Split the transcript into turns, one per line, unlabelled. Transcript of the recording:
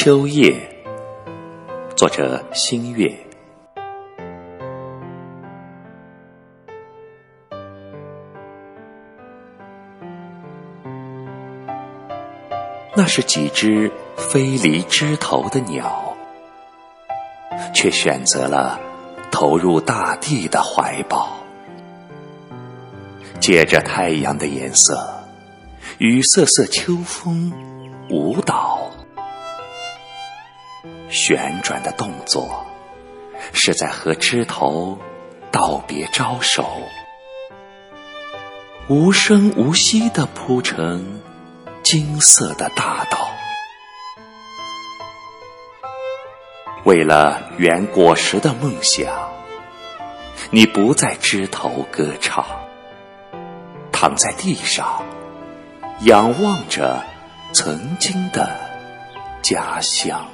秋夜，作者星月。那是几只飞离枝头的鸟，却选择了投入大地的怀抱，借着太阳的颜色，与瑟瑟秋风舞蹈。旋转的动作，是在和枝头道别招手，无声无息地铺成金色的大道。为了圆果实的梦想，你不在枝头歌唱，躺在地上，仰望着曾经的家乡。